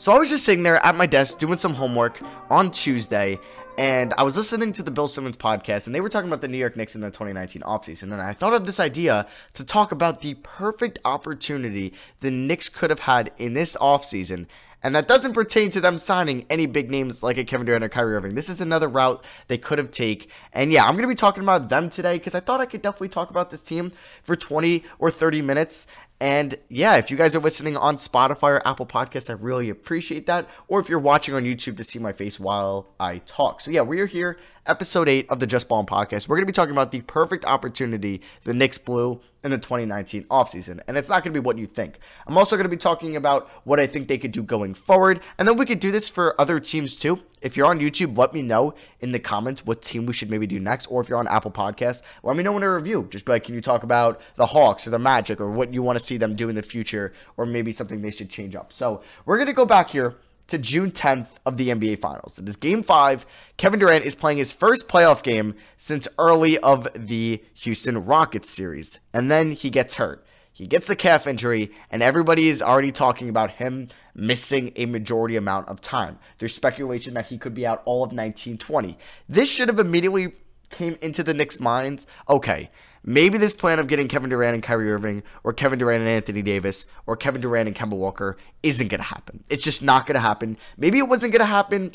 So I was just sitting there at my desk doing some homework on Tuesday, and I was listening to the Bill Simmons podcast, and they were talking about the New York Knicks in the 2019 offseason. And I thought of this idea to talk about the perfect opportunity the Knicks could have had in this offseason and that doesn't pertain to them signing any big names like a Kevin Durant or Kyrie Irving. This is another route they could have take. And yeah, I'm going to be talking about them today because I thought I could definitely talk about this team for 20 or 30 minutes. And yeah, if you guys are listening on Spotify or Apple Podcasts, I really appreciate that. Or if you're watching on YouTube to see my face while I talk. So yeah, we are here episode 8 of the Just Ballin podcast. We're going to be talking about the perfect opportunity the Knicks blew in the 2019 offseason. And it's not going to be what you think. I'm also going to be talking about what I think they could do going forward. And then we could do this for other teams too. If you're on YouTube, let me know in the comments what team we should maybe do next. Or if you're on Apple Podcasts, let me know in a review. Just be like, can you talk about the Hawks or the Magic or what you want to see them do in the future or maybe something they should change up. So we're going to go back here to June 10th of the NBA Finals. It is game five. Kevin Durant is playing his first playoff game since early of the Houston Rockets series. And then he gets hurt. He gets the calf injury, and everybody is already talking about him missing a majority amount of time. There's speculation that he could be out all of 1920. This should have immediately came into the Knicks' minds. Okay, Maybe this plan of getting Kevin Durant and Kyrie Irving, or Kevin Durant and Anthony Davis, or Kevin Durant and Kemba Walker isn't going to happen. It's just not going to happen. Maybe it wasn't going to happen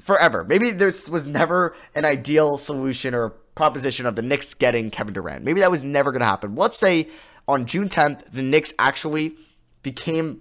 forever. Maybe this was never an ideal solution or proposition of the Knicks getting Kevin Durant. Maybe that was never going to happen. Let's say on June 10th, the Knicks actually became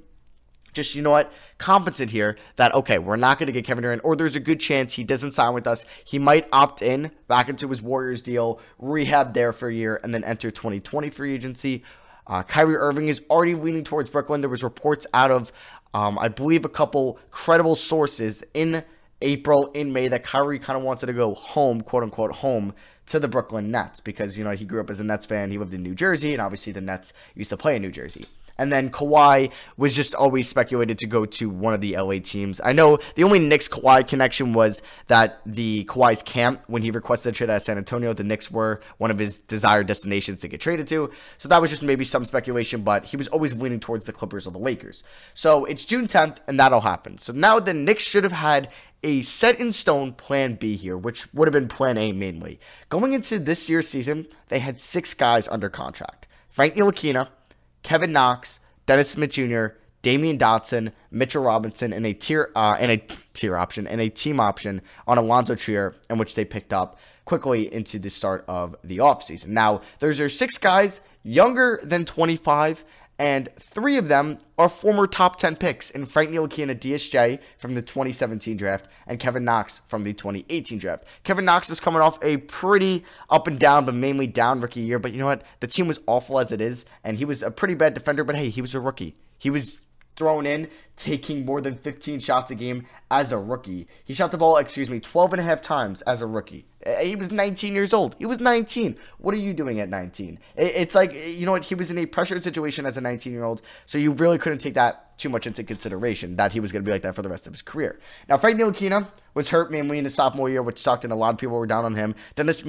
just, you know what, competent here that, okay, we're not going to get Kevin Durant, or there's a good chance he doesn't sign with us. He might opt in back into his Warriors deal, rehab there for a year, and then enter 2020 free agency. Uh, Kyrie Irving is already leaning towards Brooklyn. There was reports out of, um, I believe, a couple credible sources in April, in May, that Kyrie kind of wanted to go home, quote unquote, home to the Brooklyn Nets because, you know, he grew up as a Nets fan. He lived in New Jersey, and obviously the Nets used to play in New Jersey. And then Kawhi was just always speculated to go to one of the LA teams. I know the only Knicks Kawhi connection was that the Kawhi's camp, when he requested a trade at San Antonio, the Knicks were one of his desired destinations to get traded to. So that was just maybe some speculation, but he was always leaning towards the Clippers or the Lakers. So it's June 10th, and that'll happen. So now the Knicks should have had a set in stone plan B here, which would have been plan A mainly. Going into this year's season, they had six guys under contract Frank Ntilikina. Kevin Knox, Dennis Smith Jr., Damyean Dotson, Mitchell Robinson, and a tier uh, and a tier option and a team option on Alonzo Trier, in which they picked up quickly into the start of the offseason. Now, those are six guys younger than 25 and three of them are former top 10 picks in Frank Ntilikina DSJ from the 2017 draft and Kevin Knox from the 2018 draft. Kevin Knox was coming off a pretty up and down, but mainly down rookie year. But you know what? The team was awful as it is, and he was a pretty bad defender, but hey, he was a rookie. He was thrown in, taking more than 15 shots a game as a rookie. He shot the ball, excuse me, 12 and a half times as a rookie. Eh, he was 19 years old. He was 19. What are you doing at 19? It's like, you know what? He was in a pressured situation as a 19 year old, so you really couldn't take that too much into consideration that he was going to be like that for the rest of his career. Now, Frank Ntilikina was hurt mainly in his sophomore year, which sucked, and a lot of people were down on him. Dennis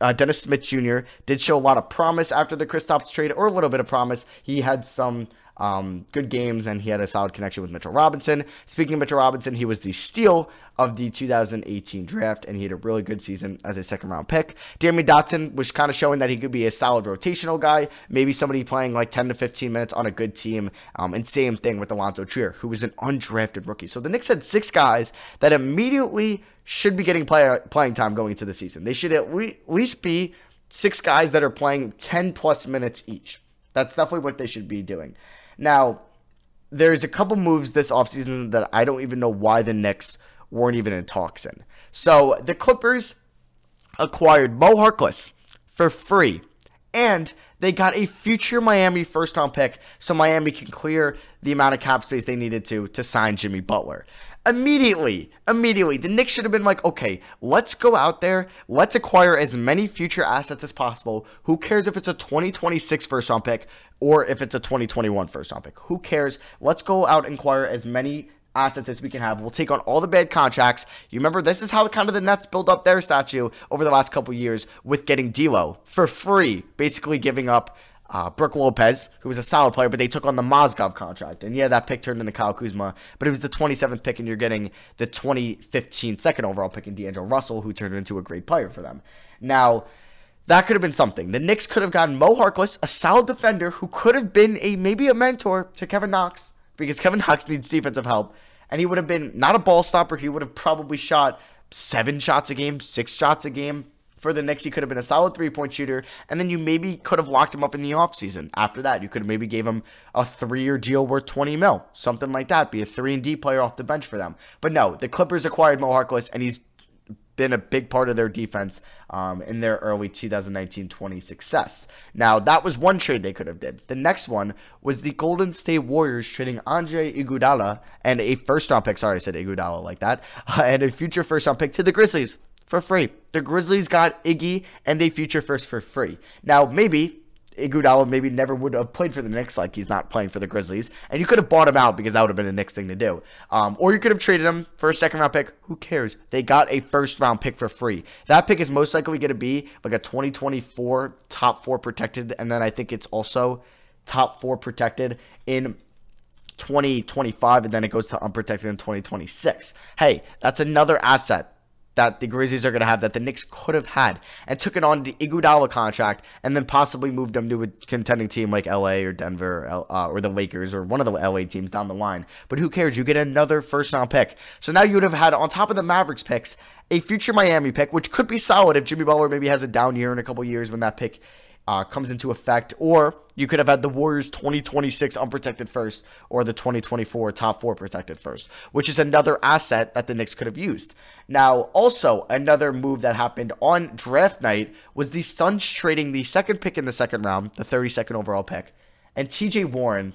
uh, Dennis Smith Jr. did show a lot of promise after the Kristaps trade, or a little bit of promise. He had some um, good games, and he had a solid connection with Mitchell Robinson. Speaking of Mitchell Robinson, he was the steal of the 2018 draft, and he had a really good season as a second round pick. Jeremy Dotson was kind of showing that he could be a solid rotational guy, maybe somebody playing like 10 to 15 minutes on a good team. Um, and same thing with Alonzo Trier, who was an undrafted rookie. So the Knicks had six guys that immediately should be getting play, playing time going into the season. They should at least be six guys that are playing 10 plus minutes each. That's definitely what they should be doing. Now, there's a couple moves this offseason that I don't even know why the Knicks weren't even in talks in. So the Clippers acquired Mo Harkless for free, and they got a future Miami first round pick so Miami can clear the amount of cap space they needed to to sign Jimmy Butler. Immediately, immediately, the Knicks should have been like, okay, let's go out there, let's acquire as many future assets as possible. Who cares if it's a 2026 first round pick or if it's a 2021 first round pick? Who cares? Let's go out and acquire as many assets as we can have. We'll take on all the bad contracts. You remember this is how kind of the Nets build up their statue over the last couple years with getting D'Lo for free, basically giving up uh, Brook Lopez, who was a solid player, but they took on the Mozgov contract. And yeah, that pick turned into Kyle Kuzma, but it was the 27th pick, and you're getting the 2015 second overall pick in D'Angelo Russell, who turned into a great player for them. Now, that could have been something. The Knicks could have gotten Mo Harkless, a solid defender who could have been a maybe a mentor to Kevin Knox, because Kevin Knox needs defensive help. And he would have been not a ball stopper. He would have probably shot seven shots a game, six shots a game for the Knicks, he could have been a solid three point shooter, and then you maybe could have locked him up in the offseason. After that, you could have maybe gave him a three year deal worth 20 mil, something like that, be a three and D player off the bench for them. But no, the Clippers acquired Mo Harkless, and he's been a big part of their defense um, in their early 2019-20 success. Now that was one trade they could have did. The next one was the Golden State Warriors trading Andre Iguodala and a first round pick. Sorry, I said Iguodala like that, uh, and a future first round pick to the Grizzlies for free. The Grizzlies got Iggy and a future first for free. Now, maybe Iguodala maybe never would have played for the Knicks like he's not playing for the Grizzlies, and you could have bought him out because that would have been a Knicks thing to do. Um, or you could have traded him for a second round pick. Who cares? They got a first round pick for free. That pick is most likely going to be like a 2024 top four protected, and then I think it's also top four protected in 2025, and then it goes to unprotected in 2026. Hey, that's another asset that the Grizzlies are going to have that the Knicks could have had and took it on the Iguodala contract and then possibly moved them to a contending team like LA or Denver uh, or the Lakers or one of the LA teams down the line. But who cares? You get another first round pick. So now you would have had on top of the Mavericks picks a future Miami pick, which could be solid if Jimmy Butler maybe has a down year in a couple years when that pick uh, comes into effect, or you could have had the Warriors 2026 unprotected first or the 2024 top four protected first, which is another asset that the Knicks could have used. Now, also, another move that happened on draft night was the Suns trading the second pick in the second round, the 32nd overall pick, and TJ Warren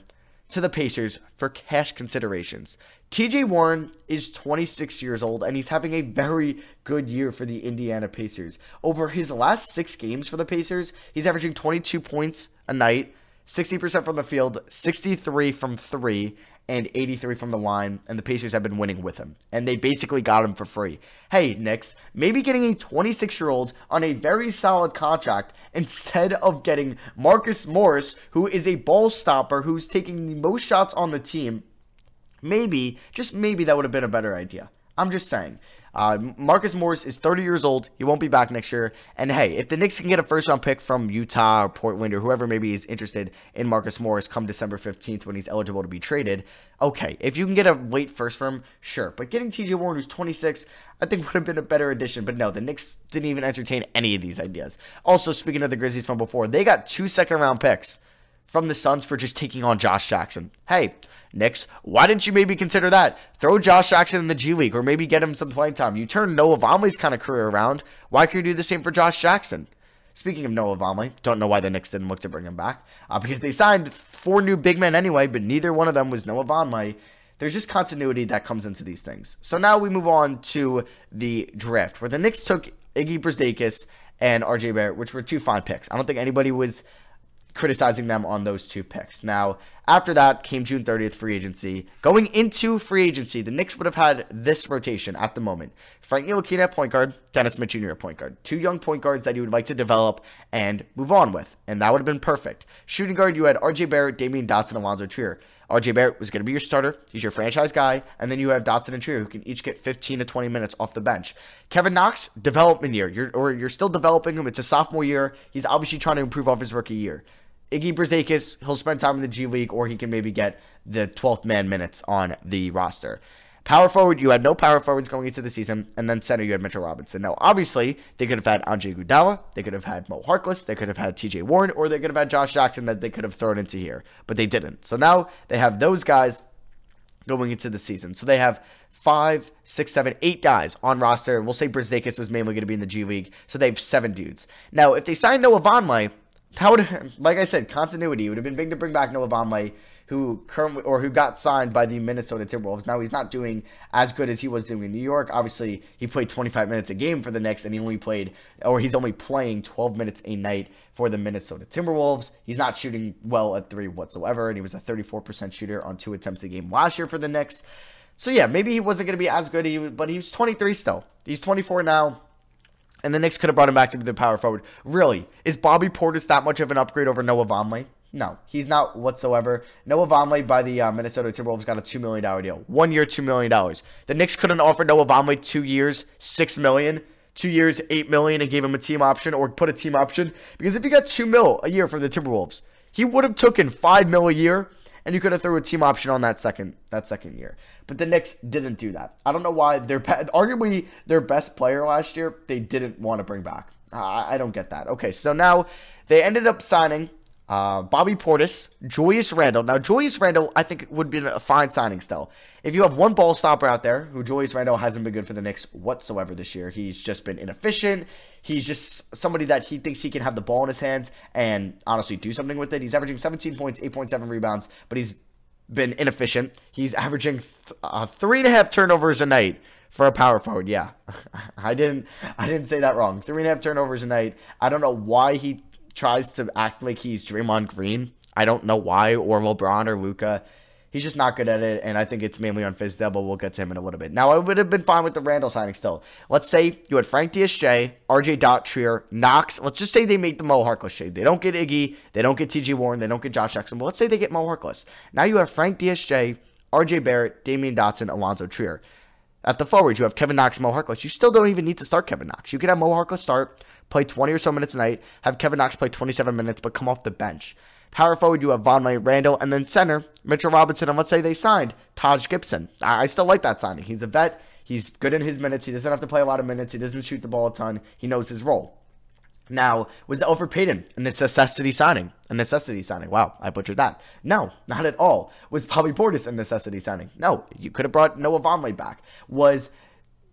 to the Pacers for cash considerations. TJ Warren is 26 years old and he's having a very good year for the Indiana Pacers. Over his last six games for the Pacers, he's averaging 22 points a night, 60% from the field, 63 from three, and 83 from the line, and the Pacers have been winning with him. And they basically got him for free. Hey, Knicks, maybe getting a 26 year old on a very solid contract instead of getting Marcus Morris, who is a ball stopper who's taking the most shots on the team maybe, just maybe that would have been a better idea. I'm just saying. Uh, Marcus Morris is 30 years old. He won't be back next year. And hey, if the Knicks can get a first round pick from Utah or Portland or whoever maybe is interested in Marcus Morris come December 15th when he's eligible to be traded, okay. If you can get a late first from sure. But getting TJ Warren, who's 26, I think would have been a better addition. But no, the Knicks didn't even entertain any of these ideas. Also, speaking of the Grizzlies from before, they got two second round picks from the Suns for just taking on Josh Jackson. Hey, Knicks, why didn't you maybe consider that? Throw Josh Jackson in the G League or maybe get him some playing time. You turn Noah Vonleh's kind of career around. Why can't you do the same for Josh Jackson? Speaking of Noah Vonleh, don't know why the Knicks didn't look to bring him back uh, because they signed four new big men anyway, but neither one of them was Noah Vonleh. There's just continuity that comes into these things. So now we move on to the draft where the Knicks took Iggy Brazdeikis and RJ Barrett, which were two fine picks. I don't think anybody was criticizing them on those two picks. Now, after that came June 30th free agency. Going into free agency, the Knicks would have had this rotation at the moment. Frank Ntilikina at point guard, Dennis Smith Jr. at point guard. Two young point guards that you would like to develop and move on with. And that would have been perfect. Shooting guard, you had RJ Barrett, Damyean Dotson, and Alonzo Trier. RJ Barrett was going to be your starter. He's your franchise guy. And then you have Dotson and Trier who can each get 15 to 20 minutes off the bench. Kevin Knox, development year. You're, or you're still developing him. It's a sophomore year. He's obviously trying to improve off his rookie year. Iggy Brazdeikis, he'll spend time in the G League, or he can maybe get the 12th man minutes on the roster. Power forward, you had no power forwards going into the season, and then center, you had Mitchell Robinson. Now, obviously, they could have had Andre Iguodala, they could have had Mo Harkless, they could have had T.J. Warren, or they could have had Josh Jackson that they could have thrown into here, but they didn't. So now they have those guys going into the season. So they have five, six, seven, eight guys on roster. We'll say Brazdeikis was mainly going to be in the G League, so they have seven dudes. Now, if they sign Noah Vonleh, that would, like I said, continuity. It would have been big to bring back Noah Vonleh, who currently or who got signed by the Minnesota Timberwolves. Now he's not doing as good as he was doing in New York. Obviously, he played 25 minutes a game for the Knicks, and he only played, or he's only playing 12 minutes a night for the Minnesota Timberwolves. He's not shooting well at three whatsoever, and he was a 34% shooter on two attempts a game last year for the Knicks. So yeah, maybe he wasn't going to be as good, but he was 23 still. He's 24 now and the Knicks could have brought him back to be the power forward. Really, is Bobby Portis that much of an upgrade over Noah Vonleh? No, he's not whatsoever. Noah Vonleh by the uh, Minnesota Timberwolves got a two million dollar deal, one year, two million dollars. The Knicks couldn't offer Noah Vonleh two years, six million, two years, eight million, and gave him a team option or put a team option because if he got two mil a year for the Timberwolves, he would have taken five mil a year, and you could have threw a team option on that second that second year. But the Knicks didn't do that. I don't know why. Their arguably their best player last year, they didn't want to bring back. I, I don't get that. Okay, so now they ended up signing uh, Bobby Portis, Julius Randle. Now, Julius Randle, I think, would be a fine signing still. If you have one ball stopper out there, who Julius Randle hasn't been good for the Knicks whatsoever this year, he's just been inefficient. He's just somebody that he thinks he can have the ball in his hands and honestly do something with it. He's averaging 17 points, 8.7 rebounds, but he's been inefficient. He's averaging th- uh, three and a half turnovers a night for a power forward. Yeah, I didn't, I didn't say that wrong. Three and a half turnovers a night. I don't know why he tries to act like he's Draymond Green. I don't know why, or LeBron or Luka. He's just not good at it, and I think it's mainly on Fizdale, but we'll get to him in a little bit. Now, I would have been fine with the Randle signing still. Let's say you had Frank DSJ, RJ Dot Trier, Knox. Let's just say they make the Mo Harkless trade. They don't get Iggy, they don't get TJ Warren, they don't get Josh Jackson, but let's say they get Mo Harkless. Now you have Frank DSJ, RJ Barrett, Damyean Dotson, Alonzo Trier. At the forwards, you have Kevin Knox, Mo Harkless. You still don't even need to start Kevin Knox. You could have Mo Harkless start, play 20 or so minutes a night, have Kevin Knox play 27 minutes, but come off the bench. Power forward, you have Vonleh, Randle, and then center, Mitchell Robinson. And let's say they signed Taj Gibson. I still like that signing. He's a vet. He's good in his minutes. He doesn't have to play a lot of minutes. He doesn't shoot the ball a ton. He knows his role. Now, was Elfrid Payton a necessity signing? A necessity signing. Wow, I butchered that. No, not at all. Was Bobby Portis a necessity signing? No, you could have brought Noah Vonleh back. Was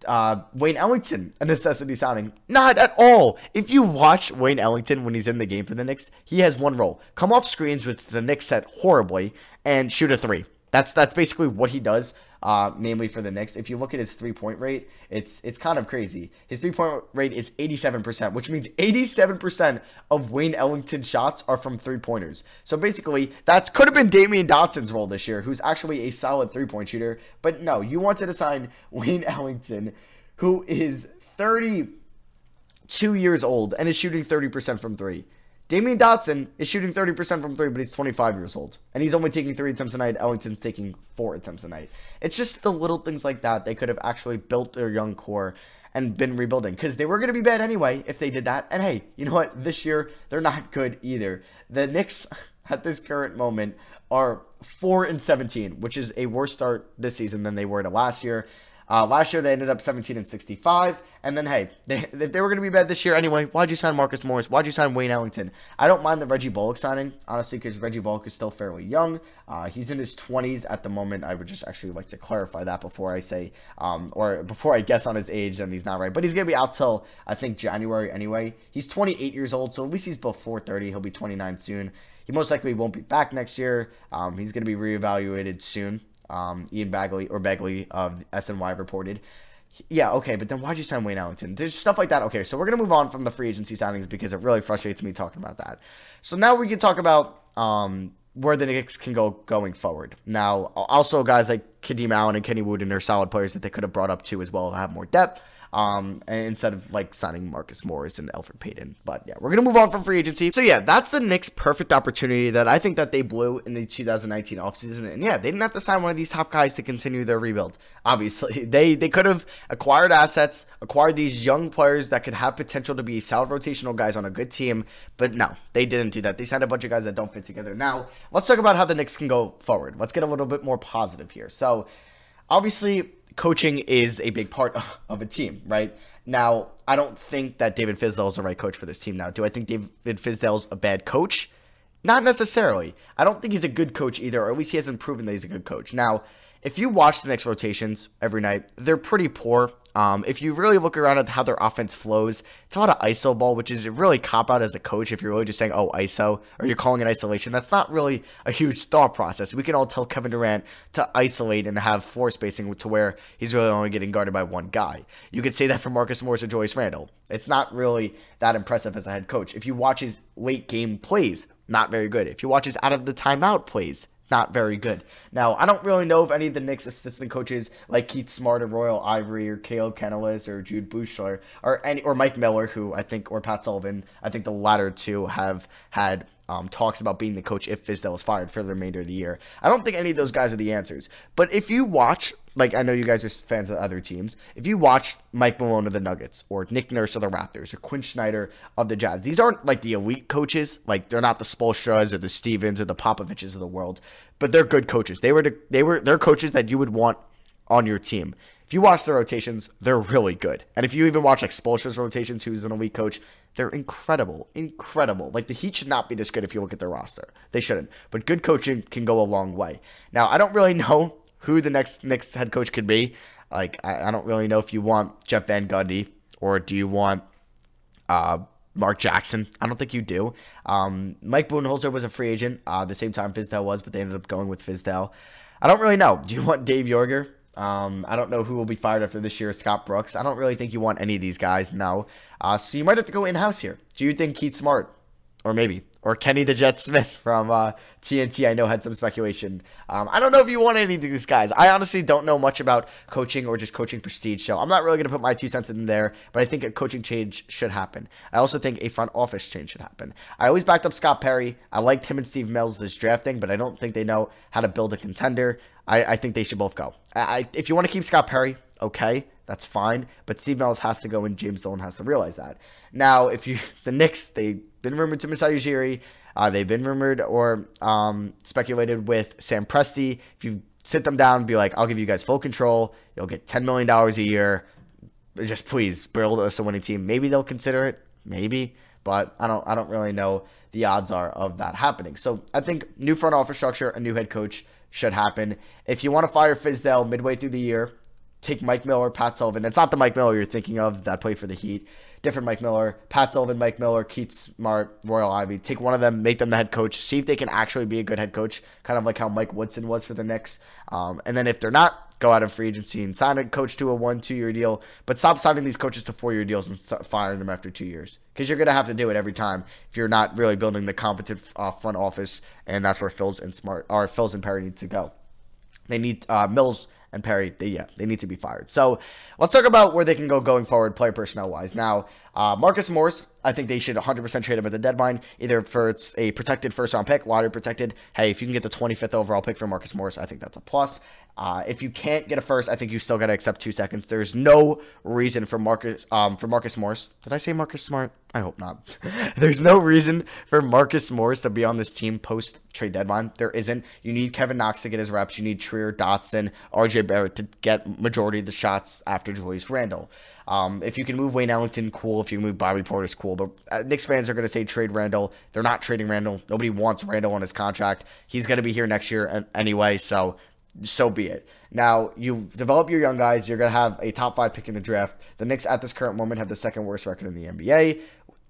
uh, Wayne Ellington a necessity signing? Not at all. If you watch Wayne Ellington when he's in the game for the Knicks, he has one role: come off screens, which the Knicks set horribly, and shoot a three. That's that's basically what he does uh, namely for the Knicks. If you look at his three point rate, it's it's kind of crazy. His three point rate is 87%, which means 87% of Wayne Ellington's shots are from three pointers. So basically, that could have been Damyean Dotson's role this year, who's actually a solid three point shooter. But no, you wanted to sign Wayne Ellington, who is 32 years old and is shooting 30% from three. Damyean Dotson is shooting 30% from three, but he's 25 years old. And he's only taking three attempts a night. Ellington's taking four attempts a night. It's just the little things like that. They could have actually built their young core and been rebuilding because they were going to be bad anyway if they did that. And hey, you know what? This year, they're not good either. The Knicks, at this current moment, are 4 and 17, which is a worse start this season than they were to last year. Uh, last year they ended up 17 and 65, and then hey, they, they were going to be bad this year anyway, why'd you sign Marcus Morris? Why'd you sign Wayne Ellington? I don't mind the Reggie Bullock signing honestly because Reggie Bullock is still fairly young. Uh, he's in his 20s at the moment. I would just actually like to clarify that before I say um, or before I guess on his age, then he's not right. But he's going to be out till I think January anyway. He's 28 years old, so at least he's before 30. He'll be 29 soon. He most likely won't be back next year. Um, he's going to be reevaluated soon um, Ian Bagley or Bagley of SNY reported. Yeah, okay, but then why'd you sign Wayne Ellington? There's stuff like that. Okay, so we're gonna move on from the free agency signings because it really frustrates me talking about that. So now we can talk about um, where the Knicks can go going forward. Now, also guys like Kadeem Allen and Kenny Wooten are solid players that they could have brought up too as well to have more depth um, instead of like signing Marcus Morris and Elfrid Payton. But yeah, we're gonna move on from free agency. So yeah, that's the Knicks' perfect opportunity that I think that they blew in the 2019 offseason. And yeah, they didn't have to sign one of these top guys to continue their rebuild. Obviously, they they could have acquired assets, acquired these young players that could have potential to be solid rotational guys on a good team. But no, they didn't do that. They signed a bunch of guys that don't fit together. Now let's talk about how the Knicks can go forward. Let's get a little bit more positive here. So obviously coaching is a big part of a team, right? Now, I don't think that David Fizdale is the right coach for this team now. Do I think David Fizdale's a bad coach? Not necessarily. I don't think he's a good coach either, or at least he hasn't proven that he's a good coach. Now, if you watch the Knicks rotations every night, they're pretty poor. Um, if you really look around at how their offense flows, it's a lot of ISO ball, which is really cop out as a coach if you're really just saying, oh, ISO, or you're calling it isolation. That's not really a huge thought process. We can all tell Kevin Durant to isolate and have floor spacing to where he's really only getting guarded by one guy. You could say that for Marcus Morris or Julius Randle. It's not really that impressive as a head coach. If you watch his late game plays, not very good. If you watch his out of the timeout plays, not very good. Now, I don't really know if any of the Knicks assistant coaches like Keith Smart or Royal Ivey or Caleb Canales or Jud Buechler or any or Mike Miller, who I think or Pat Sullivan, I think the latter two have had um, talks about being the coach if Fizdale is fired for the remainder of the year. I don't think any of those guys are the answers. But if you watch, like I know you guys are fans of other teams, if you watch Mike Malone of the Nuggets or Nick Nurse of the Raptors or Quin Snyder of the Jazz, these aren't like the elite coaches. Like they're not the Spoelstras or the Stevens or the Popoviches of the world, but they're good coaches. They were the, they were they're coaches that you would want on your team. If you watch the rotations, they're really good. And if you even watch like Spoelstra's rotations, who's an elite coach, they're incredible, incredible. Like the Heat should not be this good if you look at their roster. They shouldn't. But good coaching can go a long way. Now, I don't really know who the next Knicks head coach could be. Like I, I don't really know if you want Jeff Van Gundy or do you want uh, Mark Jackson. I don't think you do. Um, Mike Budenholzer was a free agent uh, the same time Fizdale was, but they ended up going with Fizdale. I don't really know. Do you want Dave Joerger? Um, I don't know who will be fired after this year. Scott Brooks. I don't really think you want any of these guys. now. Uh, so you might have to go in house here. Do you think Keith Smart, or maybe, or Kenny the Jet Smith from uh, TNT? I know had some speculation. Um, I don't know if you want any of these guys. I honestly don't know much about coaching or just coaching prestige. So I'm not really going to put my two cents in there. But I think a coaching change should happen. I also think a front office change should happen. I always backed up Scott Perry. I liked him and Steve Mills drafting, but I don't think they know how to build a contender. I, I think they should both go. I, if you want to keep Scott Perry, okay, that's fine. But Steve Mills has to go, and James Dolan has to realize that. Now, if you the Knicks, they've been rumored to Masai Ujiri. Uh, they've been rumored or um, speculated with Sam Presti. If you sit them down and be like, I'll give you guys full control, you'll get $10 million a year. Just please build us a winning team. Maybe they'll consider it. Maybe. But I don't I don't really know the odds are of that happening. So I think new front office structure, a new head coach, should happen. If you want to fire Fizdale midway through the year, take Mike Miller, Pat Sullivan. It's not the Mike Miller you're thinking of that played for the Heat. Different Mike Miller, Pat Sullivan, Mike Miller, Keith Smart, Royal Ivey. Take one of them, make them the head coach. See if they can actually be a good head coach, kind of like how Mike Woodson was for the Knicks. Um, and then if they're not, go out of free agency and sign a coach to a one, two year deal. But stop signing these coaches to four year deals and firing them after two years because you're going to have to do it every time if you're not really building the competent uh, front office. And that's where Phils and Smart or Phils and Perry need to go. They need uh, Mills and Perry. They yeah, they need to be fired. So let's talk about where they can go going forward, player personnel wise. Now, uh, Marcus Morris, I think they should 100% trade him at the deadline, either for it's a protected first round pick, lottery protected. Hey, if you can get the 25th overall pick for Marcus Morris, I think that's a plus. Uh, if you can't get a first, I think you still got to accept two seconds. There's no reason for Marcus um, for Marcus Morris. Did I say Marcus Smart? I hope not. There's no reason for Marcus Morris to be on this team post trade deadline. There isn't. You need Kevin Knox to get his reps. You need Trier, Dotson, RJ Barrett to get majority of the shots after Julius Randle. Um, if you can move Wayne Ellington, cool. If you move Bobby Portis, cool. But uh, Knicks fans are going to say trade Randle. They're not trading Randle. Nobody wants Randle on his contract. He's going to be here next year anyway. So so be it. Now, you've developed your young guys. You're going to have a top five pick in the draft. The Knicks, at this current moment, have the second worst record in the NBA.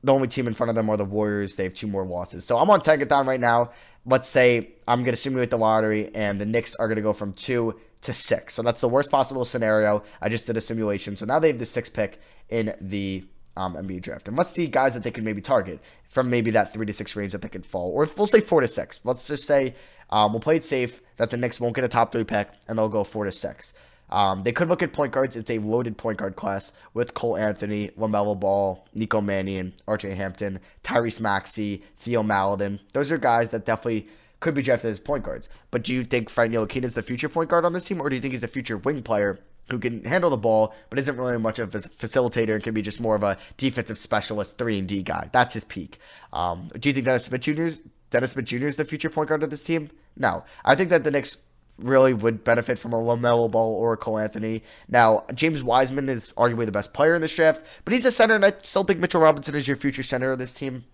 The only team in front of them are the Warriors. They have two more losses. So I'm on Tankathon right now. Let's say I'm going to simulate the lottery, and the Knicks are going to go from two to six. So that's the worst possible scenario. I just did a simulation. So now they have the sixth pick in the um, NBA draft. And let's see guys that they could maybe target from maybe that three to six range that they could fall. Or we'll say four to six. Let's just say um, we'll play it safe that the Knicks won't get a top three pick and they'll go four to six. Um, they could look at point guards. It's a loaded point guard class with Cole Anthony, LaMelo Ball, Nico Mannion, RJ Hampton, Tyrese Maxey, Theo Maledon. Those are guys that definitely could be drafted as point guards. But do you think Frank Ntilikina is the future point guard on this team, or do you think he's a future wing player who can handle the ball, but isn't really much of a facilitator and can be just more of a defensive specialist, three and D guy? That's his peak. Um, do you think Dennis Smith Jr. Dennis Smith Jr. is the future point guard of this team? No, I think that the Knicks really would benefit from a LaMelo Ball or a Cole Anthony. Now, James Wiseman is arguably the best player in this draft, but he's a center, and I still think Mitchell Robinson is your future center of this team.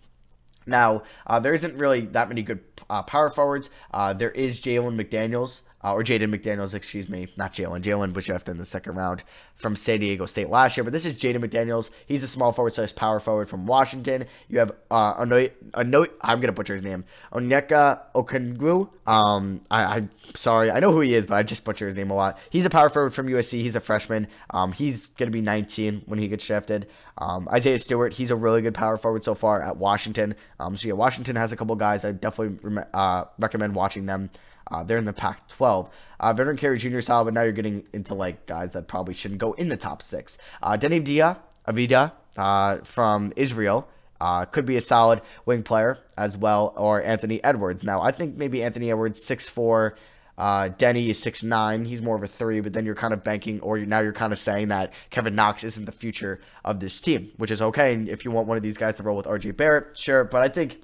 Now, uh, there isn't really that many good uh, power forwards. Uh, there is Jalen McDaniels uh, or Jaden McDaniels, excuse me, not Jalen. Jalen was drafted in the second round from San Diego State last year, but this is Jaden McDaniels. He's a small forward slash power forward from Washington. You have uh, Anoy, I'm gonna butcher his name, Onyeka Okongwu. Um, I, am sorry, I know who he is, but I just butcher his name a lot. He's a power forward from USC. He's a freshman. Um, he's gonna be 19 when he gets drafted. Um, Isaiah Stewart, he's a really good power forward so far at Washington. Um, so yeah, Washington has a couple guys. I definitely uh, recommend watching them Uh, they're in the Pac-12. Uh, Vernon Carey Jr. style, but now you're getting into like guys that probably shouldn't go in the top six. Uh, Denny Dia, Avida uh, from Israel. Uh, could be a solid wing player as well, or Anthony Edwards. Now, I think maybe Anthony Edwards, six four, uh, Denny is six nine. He's more of a three, but then you're kind of banking, or now you're kind of saying that Kevin Knox isn't the future of this team, which is okay. And if you want one of these guys to roll with RJ Barrett, sure. But I think,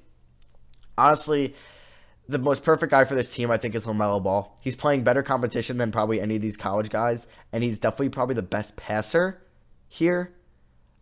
honestly, the most perfect guy for this team, I think, is LaMelo Ball. He's playing better competition than probably any of these college guys, and he's definitely probably the best passer here,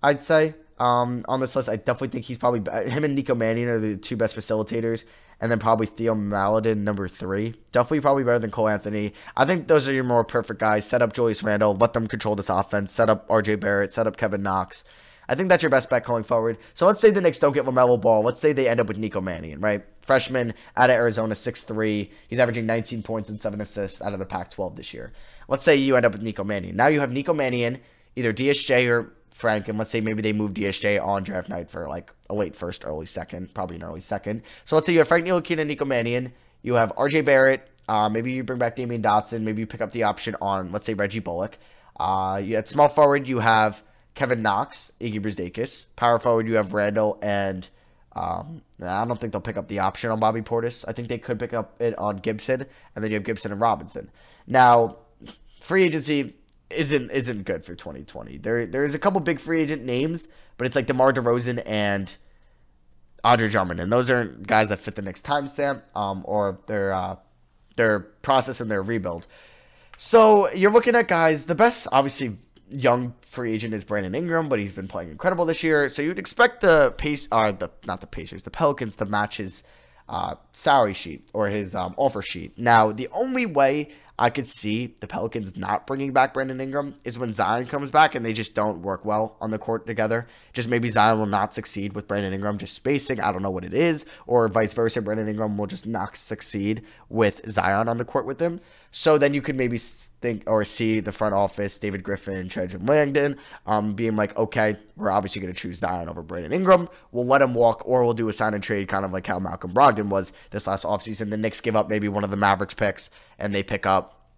I'd say. Um, on this list, I definitely think he's probably him and Nico Mannion are the two best facilitators, and then probably Theo Maledon number three. Definitely probably better than Cole Anthony. I think those are your more perfect guys. Set up Julius Randle, let them control this offense. Set up RJ Barrett, set up Kevin Knox. I think that's your best bet going forward. So let's say the Knicks don't get LaMelo Ball. Let's say they end up with Nico Mannion, right? Freshman out of Arizona, 6'3". He's averaging 19 points and 7 assists out of the Pac-12 this year. Let's say you end up with Nico Mannion. Now you have Nico Mannion, either DSJ or Frank, and let's say maybe they move DSJ on draft night for like a late first, early second, probably an early second. So let's say you have Frank Ntilikina and Nico Mannion. You have RJ Barrett. Uh, maybe you bring back Damyean Dotson. Maybe you pick up the option on, let's say, Reggie Bullock. Uh, you at small forward, you have Kevin Knox, Iggy Brazdeikis. Power forward, you have Randle and um, I don't think they'll pick up the option on Bobby Portis. I think they could pick up it on Gibson, and then you have Gibson and Robinson. Now, free agency isn't isn't good for 2020. There there's a couple big free agent names, but it's like DeMar DeRozan and Andre Drummond, and those aren't guys that fit the next timestamp, um, or their uh, their process and their rebuild. So you're looking at guys. The best, obviously, young free agent is Brandon Ingram, but he's been playing incredible this year. So you'd expect the pace, uh, the not the Pacers, the Pelicans to match his uh, salary sheet or his um, offer sheet. Now, the only way I could see the Pelicans not bringing back Brandon Ingram is when Zion comes back and they just don't work well on the court together. Just maybe Zion will not succeed with Brandon Ingram just spacing. I don't know what it is, or vice versa. Brandon Ingram will just not succeed with Zion on the court with him. So then you could maybe think or see the front office, David Griffin, Trajan Langdon, um, being like, okay, we're obviously going to choose Zion over Brandon Ingram. We'll let him walk, or we'll do a sign and trade, kind of like how Malcolm Brogdon was this last offseason. The Knicks give up maybe one of the Mavericks picks, and they pick up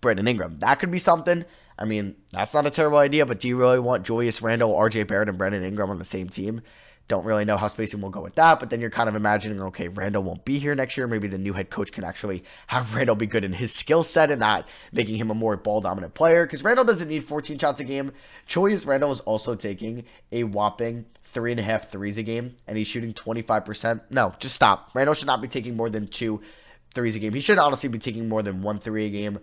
Brandon Ingram. That could be something. I mean, that's not a terrible idea, but do you really want Julius Randle, RJ Barrett, and Brandon Ingram on the same team? Don't really know how spacing will go with that, but then you're kind of imagining, okay, Randle won't be here next year. Maybe the new head coach can actually have Randle be good in his skill set and not making him a more ball dominant player because Randle doesn't need 14 shots a game. Julius Randle is also taking a whopping three and a half threes a game, and he's shooting 25%. No, just stop. Randle should not be taking more than two threes a game. He should honestly be taking more than one three a game.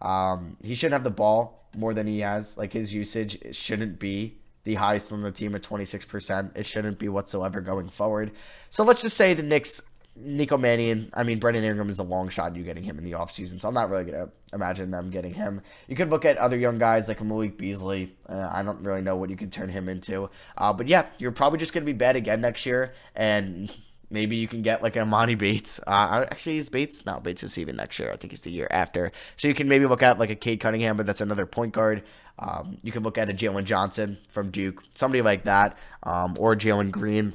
Um, he shouldn't have the ball more than he has. Like his usage shouldn't be the highest on the team at 26%. It shouldn't be whatsoever going forward. So let's just say the Knicks, Nico Mannion, I mean, Brandon Ingram is a long shot you getting him in the offseason, so I'm not really going to imagine them getting him. You could look at other young guys like Malik Beasley. Uh, I don't really know what you could turn him into. Uh, but yeah, you're probably just going to be bad again next year, and maybe you can get like an Emoni Bates. Uh, actually, is Bates? No, Bates is even next year. I think it's the year after. So you can maybe look at like a Cade Cunningham, but that's another point guard. Um, you can look at a Jalen Johnson from Duke, somebody like that, um, or Jalen Green.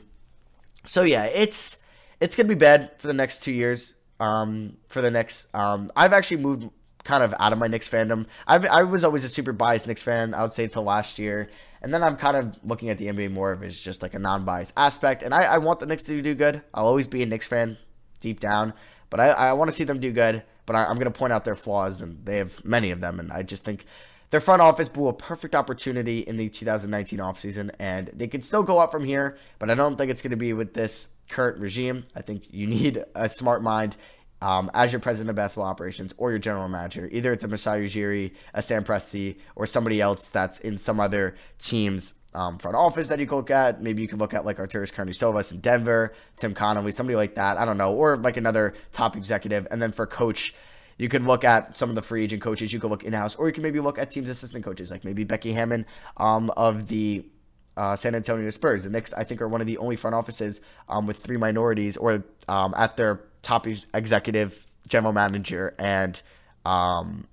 So yeah, it's it's gonna be bad for the next two years. Um, for the next, um, I've actually moved kind of out of my Knicks fandom. I I was always a super biased Knicks fan. I would say until last year, and then I'm kind of looking at the NBA more of as just like a non-biased aspect. And I, I want the Knicks to do good. I'll always be a Knicks fan deep down, but I, I want to see them do good. But I, I'm going to point out their flaws, and they have many of them. And I just think their front office blew a perfect opportunity in the 2019 offseason, and they can still go up from here, but I don't think it's going to be with this current regime. I think you need a smart mind um, as your president of basketball operations or your general manager. Either it's a Masai Ujiri, a Sam Presti, or somebody else that's in some other team's um, front office that you could look at. Maybe you could look at like Arturas Karnisovas in Denver, Tim Connolly, somebody like that. I don't know, or like another top executive. And then for coach, you could look at some of the free agent coaches. You could look in house, or you can maybe look at teams' assistant coaches, like maybe Becky Hammon um, of the uh, San Antonio Spurs. The Knicks, I think, are one of the only front offices um, with three minorities, or um, at their top executive, general manager, and um,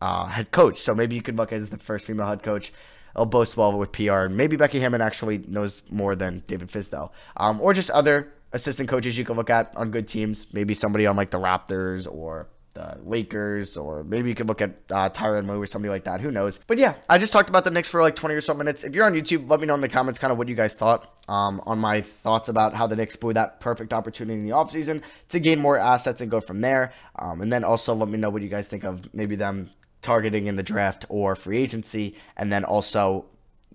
uh, head coach. So maybe you could look as the first female head coach. I'll boast well with PR. Maybe Becky Hammon actually knows more than David Fizdale, um, or just other assistant coaches you can look at on good teams. Maybe somebody on like the Raptors or the Lakers, or maybe you could look at uh, Tyronn Lue or somebody like that. Who knows? But yeah, I just talked about the Knicks for like 20 or so minutes. If you're on YouTube, let me know in the comments kind of what you guys thought um, on my thoughts about how the Knicks blew that perfect opportunity in the offseason to gain more assets and go from there. Um, and then also let me know what you guys think of maybe them targeting in the draft or free agency, and then also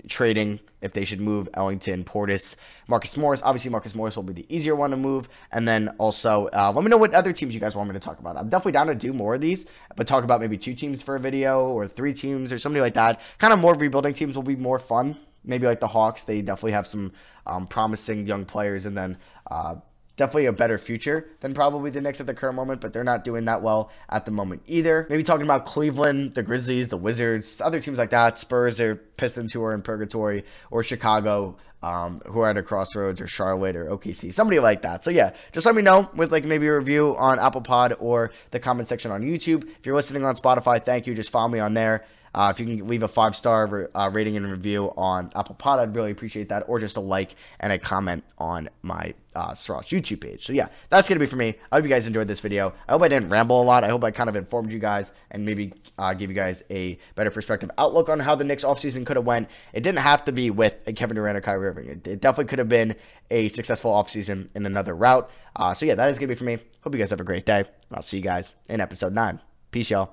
trading if they should move Ellington, Portis, Marcus Morris. Obviously, Marcus Morris will be the easier one to move. And then also, uh, let me know what other teams you guys want me to talk about. I'm definitely down to do more of these, but talk about maybe two teams for a video or three teams or something like that. Kind of more rebuilding teams will be more fun. Maybe like the Hawks, they definitely have some um, promising young players. And then uh, definitely a better future than probably the Knicks at the current moment, but they're not doing that well at the moment either. Maybe talking about Cleveland, the Grizzlies, the Wizards, other teams like that, Spurs or Pistons who are in purgatory, or Chicago. Um, who are at a crossroads or Charlotte or OKC, somebody like that. So yeah, just let me know with like maybe a review on Apple Pod or the comment section on YouTube. If you're listening on Spotify, thank you. Just follow me on there. Uh, if you can leave a five star uh, rating and review on Apple Pod, I'd really appreciate that. Or just a like and a comment on my uh, YouTube page. So yeah, that's gonna be for me. I hope you guys enjoyed this video. I hope I didn't ramble a lot. I hope I kind of informed you guys and maybe uh, give you guys a better perspective outlook on how the Knicks offseason could have went. It didn't have to be with Kevin Durant or Kyrie Irving. It, it definitely could have been a successful offseason in another route. Uh, so yeah, that is gonna be for me. Hope you guys have a great day. I'll see you guys in episode nine. Peace, y'all.